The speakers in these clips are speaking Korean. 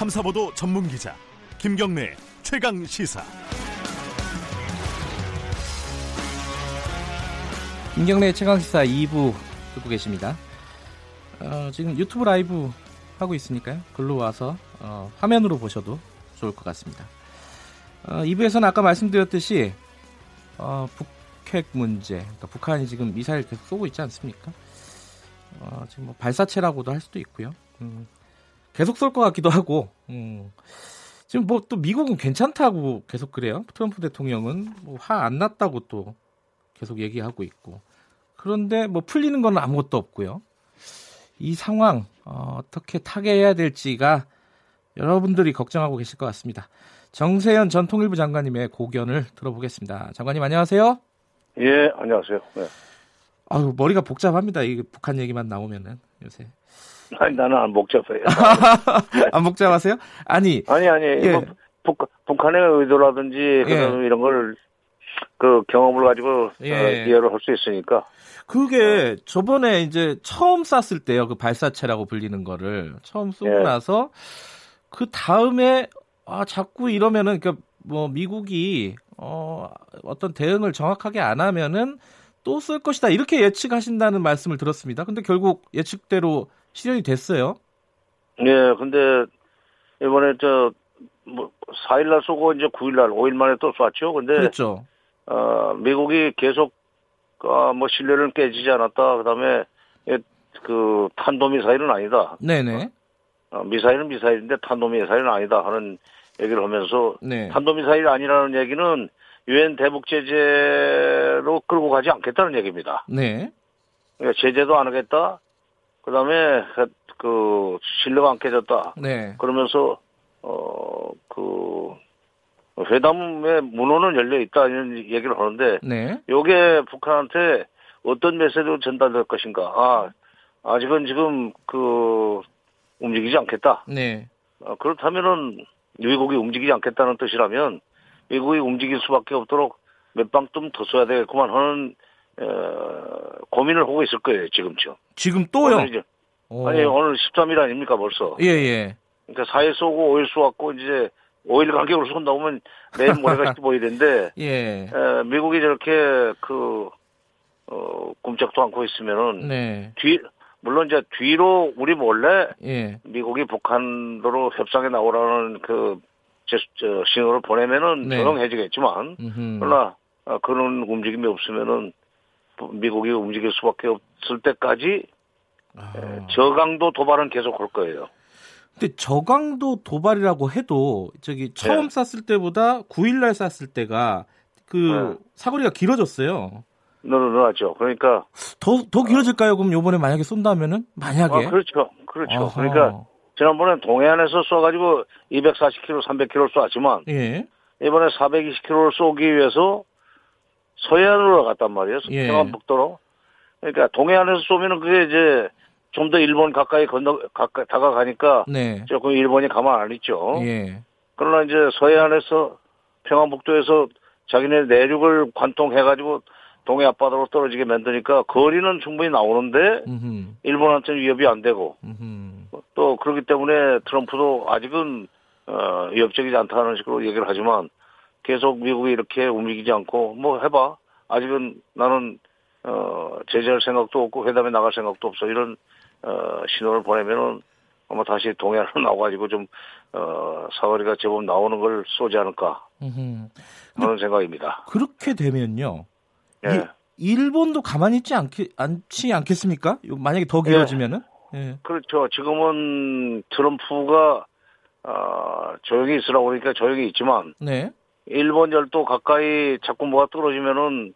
탐사보도 전문 기자 김경래 최강 시사. 김경래 최강 시사 2부 듣고 계십니다. 어, 지금 유튜브 라이브 하고 있으니까요. 글로 와서 어, 화면으로 보셔도 좋을 것 같습니다. 어, 2부에서는 아까 말씀드렸듯이 어, 북핵 문제, 그러니까 북한이 지금 미사일 계속 쏘고 있지 않습니까? 어, 지금 뭐 발사체라고도 할 수도 있고요. 음, 계속 쏠 것 같기도 하고 음, 지금 뭐 또 미국은 괜찮다고 계속 그래요. 트럼프 대통령은 뭐 화 안 났다고 또 계속 얘기하고 있고 그런데 뭐 풀리는 건 아무것도 없고요. 이 상황 어, 떻게 타개해야 될지가 여러분들이 걱정하고 계실 것 같습니다. 정세현 전 통일부 장관님의 고견을 들어보겠습니다. 장관님 안녕하세요. 예, 안녕하세요. 네. 아유 머리가 복잡합니다. 이 북한 얘기만 나오면은 요새 아니, 나는 안 복잡해요. 안 복잡하세요? 아니 아니, 아니, 예. 뭐 북, 북한의 의도라든지 그런 이런 걸 그 경험을 가지고 예. 어, 이해를 할 수 있으니까. 그게 저번에 이제 처음 쐈을 때요. 그 발사체라고 불리는 거를 처음 쏘고 예. 나서 그 다음에 아 자꾸 이러면은 그러니까 뭐 미국이 어 어떤 대응을 정확하게 안 하면은 또쏠 것이다 이렇게 예측하신다는 말씀을 들었습니다. 근데 결국 예측대로 실현이 됐어요. 예, 근데 이번에 저, 뭐, 4일날 쏘고 이제 9일날, 5일 만에 또 쐈죠. 근데, 그렇죠. 어, 미국이 계속, 아, 뭐, 신뢰를 깨지지 않았다. 그 다음에, 그, 탄도미사일은 아니다. 네네. 어, 미사일은 미사일인데 탄도미사일은 아니다 하는 얘기를 하면서 네. 탄도미사일 아니라는 얘기는 유엔 대북 제재로 끌고 가지 않겠다는 얘기입니다. 네. 그러니까 제재도 안 하겠다. 그다음에 그 신뢰가 안 깨졌다. 네. 그러면서 어그 회담의 문호는 열려 있다 이런 얘기를 하는데 네. 요게 북한한테 어떤 메시지로 전달될 것인가? 아 아직은 지금 그 움직이지 않겠다. 네. 어, 그렇다면은 미국이 움직이지 않겠다는 뜻이라면 미국이 움직일 수밖에 없도록 몇 방 좀 더 써야 되겠구만 하는 어, 고민을 하고 있을 거예요 지금쯤. 지금 또요. 오늘 이제-. 아니 오늘 13일 아닙니까 벌써. 예, 예. 그러니까 4일 쏘고 5일 쏘았고 이제 5일 간격으로 쏜다 보면 내일 모레같이 보이는데 예. 에, 미국이 저렇게 그 어, 꿈쩍도 않고 있으면은 네. 뒤 물론 이제 뒤로 우리 몰래 예. 미국이 북한으로 협상에 나오라는 그 제, 저, 신호를 보내면은 네. 조용해지겠지만 음흠. 그러나 어, 그런 움직임이 없으면은 미국이 움직일 수밖에 없을 때까지 아. 저강도 도발은 계속 할 거예요. 근데 저강도 도발이라고 해도 저기 처음 네. 쐈을 때보다 9일날 쐈을 때가 그 네. 사거리가 길어졌어요. 늘어나죠. 그러니까 더 더 길어질까요? 그럼 요번에 만약에 쏜다면은 만약에 아, 그렇죠, 그렇죠. 어허. 그러니까 지난번에 동해안에서 쏴가지고 240km, 300km 쐈지만 예. 이번에 420km를 쏘기 위해서 서해안으로 갔단 말이에요. 예. 평안북도로. 그러니까 동해안에서 쏘면은 그게 이제 좀 더 일본 가까이 건너 가까이 다가가니까 네. 조금 일본이 가만 안 있죠. 예. 그러나 이제 서해안에서 평안북도에서 자기네 내륙을 관통해가지고 동해 앞바다로 떨어지게 만드니까 거리는 충분히 나오는데 음흠. 일본한테는 위협이 안 되고 음흠. 또 그렇기 때문에 트럼프도 아직은 어, 위협적이지 않다는 식으로 얘기를 하지만 계속 미국이 이렇게 움직이지 않고 뭐 해봐 아직은 나는 어, 제재할 생각도 없고 회담에 나갈 생각도 없어 이런 어, 신호를 보내면은 아마 다시 동해안으로 나와가지고 좀 어, 사거리가 제법 나오는 걸 쏘지 않을까. 하는 생각입니다. 그렇게 되면요. 예. 이, 일본도 가만히 있지 않겠, 않지 않겠습니까? 요- 만약에 더 길어지면은? 예. 그렇죠. 지금은 트럼프가 어, 조용히 있으라고 그러니까 조용히 있지만 네. 일본 열도 가까이 자꾸 뭐가 떨어지면은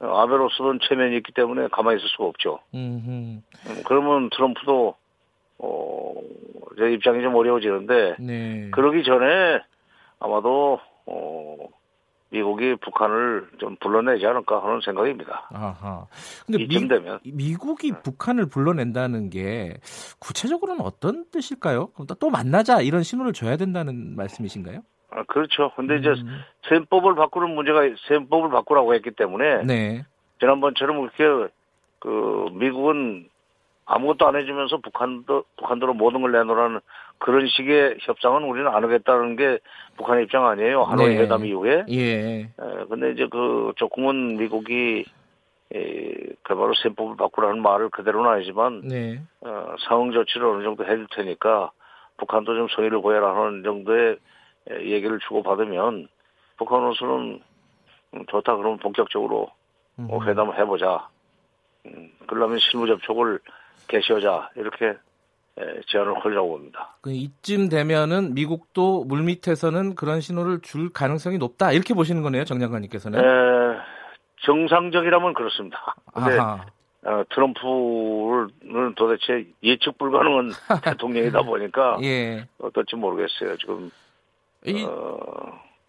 어, 아베로스는 체면이 있기 때문에 가만히 있을 수가 없죠. 음, 그러면 트럼프도 어, 제 입장이 좀 어려워지는데 네. 그러기 전에 아마도 어, 미국이 북한을 좀 불러내지 않을까 하는 생각입니다. 아하. 근데 이쯤 미, 되면 미국이 북한을 불러낸다는 게 구체적으로는 어떤 뜻일까요? 그럼 또- 또 만나자 이런 신호를 줘야 된다는 말씀이신가요? 아, 그렇죠. 근데 이제 음, 셈법을 바꾸는 문제가 셈법을 바꾸라고 했기 때문에 네. 지난번처럼 그렇게 그 미국은 아무것도 안 해주면서 북한도 북한대로 모든 걸 내놓으라는 그런 식의 협상은 우리는 안 하겠다는 게 북한의 입장 아니에요. 하노이 네. 회담 이후에. 예. 에, 근데 이제 그 조금은 미국이 에, 그바로 셈법을 바꾸라는 말을 그대로는 아니지만 네. 어, 상응 조치를 어느 정도 해줄 테니까 북한도 좀 성의를 보여라 하는 정도의 에, 얘기를 주고 받으면 북한 으로서는 음, 좋다 그러면 본격적으로 어, 회담을 해보자. 음, 그러려면 실무 접촉을 개시하자 이렇게 에, 제안을 하려고 봅니다. 그 이쯤 되면은 미국도 물 밑에서는 그런 신호를 줄 가능성이 높다 이렇게 보시는 거네요, 정 장관님께서는. 에, 정상적이라면 그렇습니다. 근데 아하. 어, 트럼프는 도대체 예측 불가능한 대통령이다 보니까 예. 어떨지 모르겠어요. 지금 이, 어,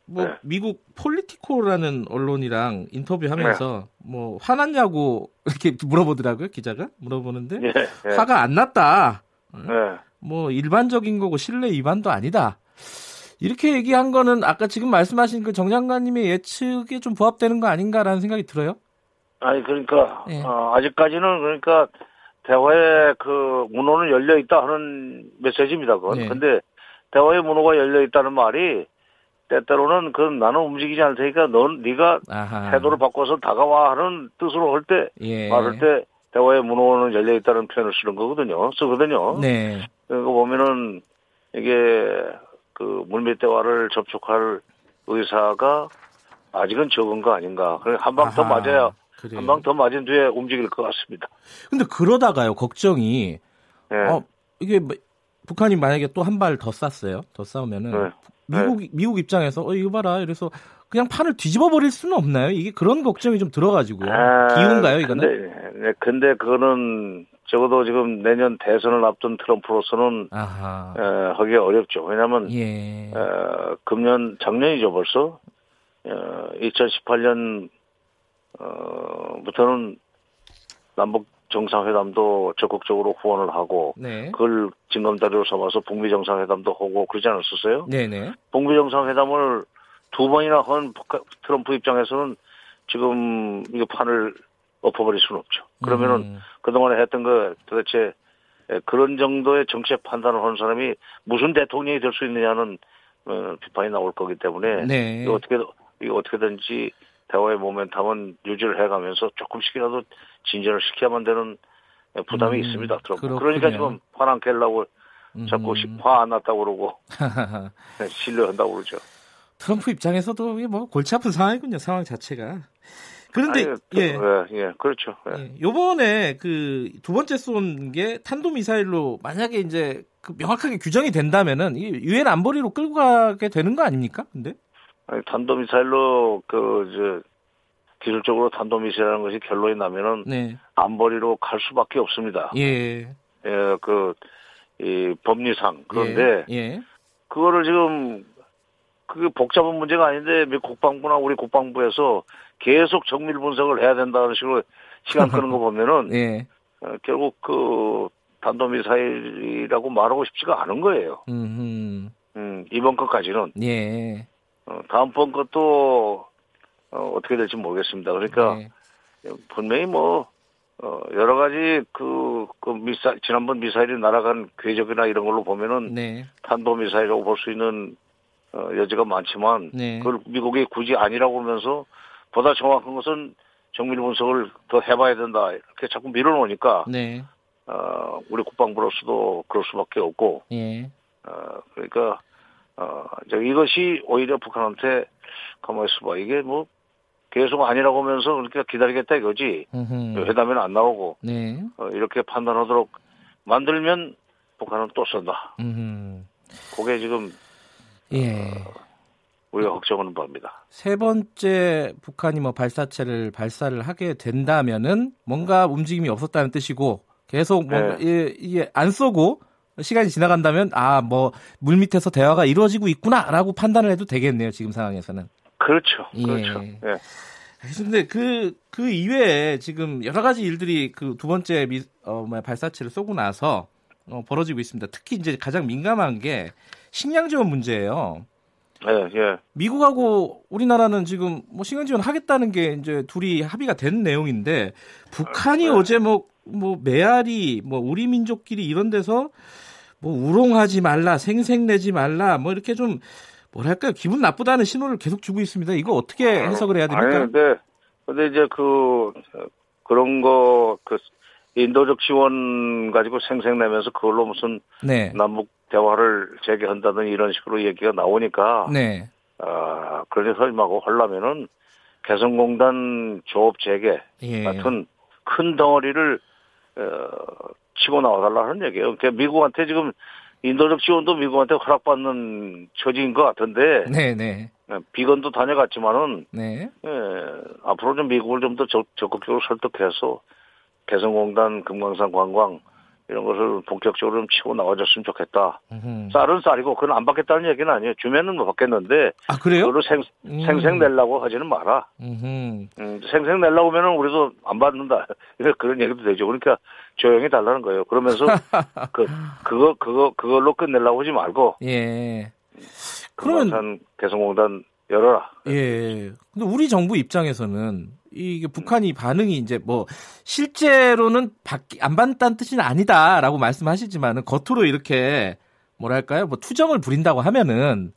뭐 네. 미국 폴리티코라는 언론이랑 인터뷰하면서 네. 뭐 화났냐고 이렇게 물어보더라고요 기자가 물어보는데 예, 예, 화가 안 났다. 예. 뭐 일반적인 거고 신뢰 위반도 아니다. 이렇게 얘기한 거는 아까 지금 말씀하신 그 정 장관님의 예측에 좀 부합되는 거 아닌가라는 생각이 들어요. 아니 그러니까 예. 어, 아직까지는 그러니까 대화의 그 문호는 열려 있다 하는 메시지입니다. 그건. 네. 근데 대화의 문호가 열려 있다는 말이 때때로는 그 나는 움직이지 않을 테니까 넌 네가 아하. 태도를 바꿔서 다가와 하는 뜻으로 할 때 예. 말할 때 대화의 문호는 열려 있다는 표현을 쓰는 거거든요. 쓰거든요. 네. 그거 보면은 이게 그 물밑 대화를 접촉할 의사가 아직은 적은 거 아닌가. 한 방 더. 맞아야. 한 방 더 맞은 뒤에 움직일 것 같습니다. 근데 그러다가요 걱정이 예. 어 이게 뭐- 북한이 만약에 또 한 발 더 쐈어요. 더 싸우면은 네. 미국 미국 입장에서 어 이거 봐라 이래서 그냥 판을 뒤집어 버릴 수는 없나요? 이게 그런 걱정이 좀 들어가지고요. 아, 기운가요 이거는? 근데, 네, 근데 그거는 적어도 지금 내년 대선을 앞둔 트럼프로서는 아하. 에, 하기 어렵죠. 왜냐하면 예. 어, 금년 작년이죠 벌써 어, 2018년 어, 부터는 남북 정상회담도 적극적으로 후원을 하고 네. 그걸 징검다리로 삼아서 북미 정상회담도 하고 그러지 않았었어요? 네네. 북미 정상회담을 두 번이나 한 트럼프 입장에서는 지금 이거 판을 엎어버릴 수는 없죠. 그러면은 음, 그동안에 했던 거 도대체 에, 그런 정도의 정책 판단을 하는 사람이 무슨 대통령이 될 수 있느냐는 어, 비판이 나올 거기 때문에 네. 이거 어떻게 이거 어떻게든지 대화의 모멘텀은 유지를 해가면서 조금씩이라도 진전을 시켜야만 되는 에, 부담이 음, 있습니다. 트럼프. 그렇군요. 그러니까 지금 화안 깰라고 자꾸 음. 화안 났다고 그러고 네, 신뢰한다고 그러죠. 트럼프 입장에서도 이게 뭐 골치 아픈 상황이군요. 상황 자체가. 그런데 아니, 예. 예, 예, 그렇죠. 예. 예. 요번에 그 두 번째 쏜 게 탄도 미사일로 만약에 이제 그 명확하게 규정이 된다면은 이 유엔 안보리로 끌고 가게 되는 거 아닙니까? 근데 아니, 탄도 미사일로 그, 저, 기술적으로 탄도미사일이라는 것이 결론이 나면은 네. 안보리로 갈 수밖에 없습니다. 예. 예, 그, 이 법리상. 그런데 예. 예. 그거를 지금 그게 복잡한 문제가 아닌데 미 국방부나 우리 국방부에서 계속 정밀 분석을 해야 된다는 식으로 시간 끄는 거 보면은 예. 어, 결국 그 탄도미사일이라고 말하고 싶지가 않은 거예요. 음. 음, 이번 것까지는. 예. 어, 다음번 것도 어, 어떻게 될지 모르겠습니다. 그러니까 예. 분명히 뭐 어, 여러 가지 그, 그 미사 지난번 미사일이 날아간 궤적이나 이런 걸로 보면은 네. 탄도 미사일이라고 볼 수 있는 어, 여지가 많지만 네. 그걸 미국이 굳이 아니라고 하면서 보다 정확한 것은 정밀 분석을 더 해봐야 된다 이렇게 자꾸 밀어놓으니까 네. 어, 우리 국방부로서도 그럴 수밖에 없고 예. 어, 그러니까 어, 이것이 오히려 북한한테 가만히 있어 봐 이게 뭐 계속 아니라고 하면서 그러니까 기다리겠다 이거지 음흠. 회담에는 안 나오고 네. 어, 이렇게 판단하도록 만들면 북한은 또 쏜다. 음흠. 그게 지금 예. 우리가 걱정하는 바입니다. 세 번째 북한이 뭐 발사체를 발사를 하게 된다면은 뭔가 움직임이 없었다는 뜻이고 계속 뭔가 네. 예, 이게 안 쏘고 시간이 지나간다면 아 뭐 물밑에서 대화가 이루어지고 있구나라고 판단을 해도 되겠네요 지금 상황에서는. 그렇죠. 예. 그렇죠. 예. 근데 그, 그 이외에 지금 여러 가지 일들이 그 두 번째 미, 어, 뭐야, 발사체를 쏘고 나서 어, 벌어지고 있습니다. 특히 이제 가장 민감한 게 식량 지원 문제예요. 예, 예. 미국하고 우리나라는 지금 뭐 식량 지원 하겠다는 게 이제 둘이 합의가 된 내용인데 북한이 네. 어제 뭐 뭐 메아리, 뭐 우리 민족끼리 이런 데서 뭐 우롱하지 말라, 생색내지 말라, 뭐 이렇게 좀 뭐랄까요 기분 나쁘다는 신호를 계속 주고 있습니다. 이거 어떻게 해석을 해야 됩니까? 아니 근데 근데 이제 그 그런 거그 인도적 지원 가지고 생색내면서 그걸로 무슨 네, 남북 대화를 재개한다는 이런 식으로 얘기가 나오니까 네, 아 그런 설마고 하려면은 개성공단 조업 재개 예, 같은 큰 덩어리를 어, 치고 나와달라는 얘기예요. 그러니까 미국한테 지금 인도적 지원도 미국한테 허락받는 처지인 것 같은데 네, 네, 비건도 다녀갔지만은 네, 예, 앞으로 좀 미국을 좀 더 적극적으로 설득해서 개성공단, 금강산 관광 이런 것을 본격적으로 좀 치고 나와줬으면 좋겠다. 음흠. 쌀은 쌀이고 그건 안 받겠다는 얘기는 아니에요. 주면은 뭐 받겠는데 아 그래요? 그거를 생, 음. 생색 내려고 하지는 마라. 음, 생색 내려고 하면은 우리도 안 받는다. 그런 얘기도 되죠. 그러니까 조용히 달라는 거예요. 그러면서 그 그거 그거 그걸로 끝내려고 하지 말고 예. 그러면 개성공단 열어라. 예. 근데 우리 정부 입장에서는 이게 북한이 반응이 이제 뭐 실제로는 받, 안 받는다는 뜻은 아니다라고 말씀하시지만은 겉으로 이렇게 뭐랄까요? 뭐 투정을 부린다고 하면은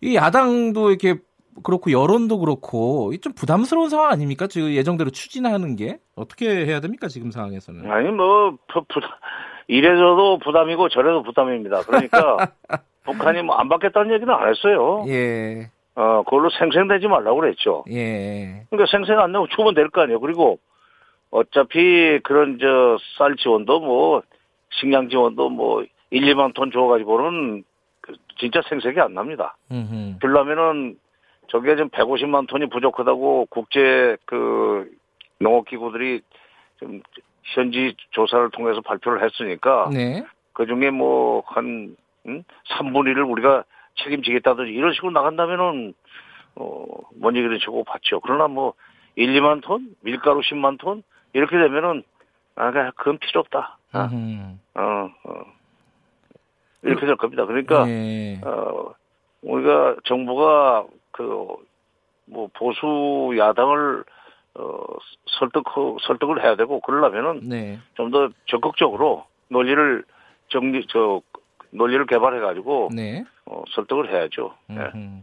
이 야당도 이렇게 그렇고 여론도 그렇고 이좀 부담스러운 상황 아닙니까? 지금 예정대로 추진하는 게 어떻게 해야 됩니까? 지금 상황에서는. 아니 뭐 부, 부, 이래저도 부담이고 저래도 부담입니다. 그러니까 북한이 뭐 안 받겠다는 얘기는 안 했어요. 예. 어 그걸로 생생내지 말라고 그랬죠. 예. 그러니까 생생 안 내고 주면 될 거 아니에요. 그리고 어차피 그런 저 쌀 지원도 뭐 식량 지원도 뭐 1, 2만 톤 줘가지고는 그 진짜 생색이 안 납니다. 음흠. 그러려면은 저게 지금 150만 톤이 부족하다고 국제 그 농업기구들이 좀 현지 조사를 통해서 발표를 했으니까 네. 그 중에 뭐한 음? 3분의 1을 우리가 책임지겠다든지 이런 식으로 나간다면은 어, 뭔 얘기를 치고 봤죠. 그러나 뭐 1, 2만 톤, 밀가루 10만 톤 이렇게 되면은 아, 그건 필요 없다. 아. 어, 어. 이렇게 될 겁니다. 그러니까 예. 어, 우리가 정부가 그 뭐 보수 야당을 어, 설득 설득을 해야 되고 그러려면은 네. 좀더 적극적으로 논리를 정리 저 논리를 개발해 가지고 네. 어, 설득을 해야죠. 예. 음흠.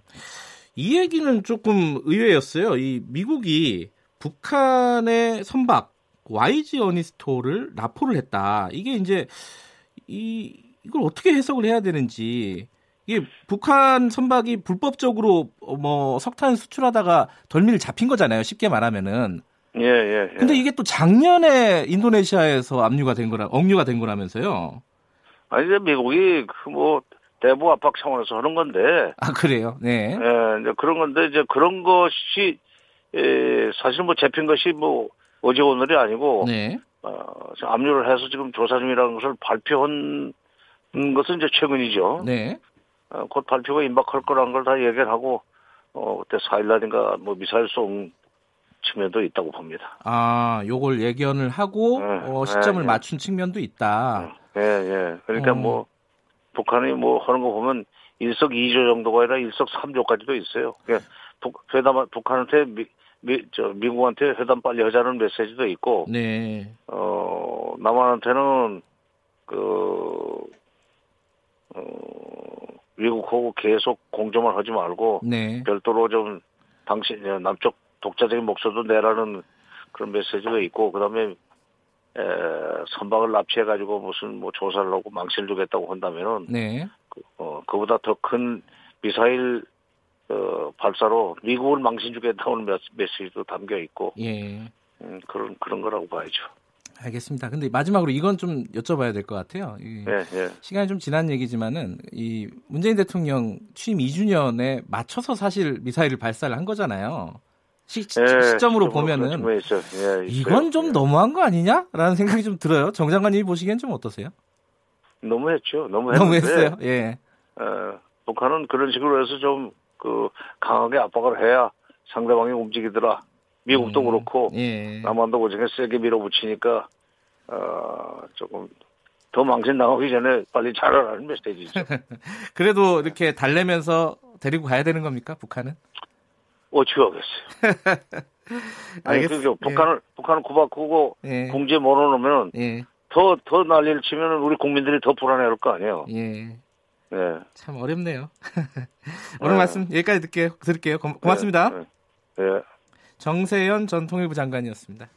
이 얘기는 조금 의외였어요. 이 미국이 북한의 선박 YG 어니스토를 납포를 했다. 이게 이제 이 이걸 어떻게 해석을 해야 되는지 이게 북한 선박이 불법적으로 어, 뭐 석탄 수출하다가 덜미를 잡힌 거잖아요. 쉽게 말하면은. 예, 예, 예. 근데 이게 또 작년에 인도네시아에서 압류가 된 거라 억류가 된 거라면서요. 아니 이제 미국이 그 뭐 대부 압박 차원에서 하는 건데 아 그래요? 네. 예, 이제 그런 건데 이제 그런 것이 예, 사실 뭐 잡힌 것이 뭐 어제 오늘이 아니고 네. 어, 압류를 해서 지금 조사 중이라는 것을 발표한 것은 이제 최근이죠. 네. 어, 곧 발표가 임박할 거라는 걸 다 얘기를 하고 어, 그때 4일날인가 뭐 미사일 쏜 측면도 있다고 봅니다. 아, 요걸 예견을 하고 네, 어, 시점을 네, 네. 맞춘 측면도 있다. 예, 예. 그러니까 어. 뭐 북한이 뭐 하는 거 보면 일석 이조 정도가 아니라 일석 삼조까지도 있어요. 그러니까 북, 회담 북한한테 미, 미, 저 미국한테 회담 빨리 하자는 메시지도 있고 네. 어 남한한테는 그 어, 미국하고 계속 공조만 하지 말고 네. 별도로 좀 당신 남쪽 독자적인 목소리도 내라는 그런 메시지가 있고 그다음에 에, 선박을 납치해 가지고 무슨 뭐 조사를 하고 망치를 주겠다고 한다면은 네. 그, 어 그보다 더 큰 미사일 어 발사로 미국을 망신 주겠다는 메- 메시지도 담겨 있고 예. 음, 그런 그런 거라고 봐야죠. 알겠습니다. 근데 마지막으로 이건 좀 여쭤봐야 될 것 같아요. 이 예, 예. 시간이 좀 지난 얘기지만은 이 문재인 대통령 취임 2주년에 맞춰서 사실 미사일을 발사를 한 거잖아요. 시, 시- 예, 시점으로 그런 보면은. 예. 이건 좀 예. 너무한 거 아니냐라는 생각이 좀 들어요. 정 장관님이 보시기엔 좀 어떠세요? 너무했죠. 너무했는데 너무했어요. 예. 어, 북한은 그런 식으로 해서 좀 그 강하게 압박을 해야 상대방이 움직이더라. 미국도 음, 그렇고 예. 남한도 그중에 세게 밀어붙이니까 어, 조금 더 망신 나오기 전에 빨리 잘하라는 메시지죠. 그래도 이렇게 달래면서 데리고 가야 되는 겁니까 북한은? 어찌하겠어요. 아니 그죠. 예. 북한을 북한을 구박하고 예. 공지에 몰아놓으면 예, 더더 난리를 치면 우리 국민들이 더 불안해할 거 아니에요. 예. 예. 참 어렵네요. 오늘 네. 말씀 여기까지 듣게요. 들을게요. 고, 고맙습니다. 예. 예. 정세현 전 통일부 장관이었습니다.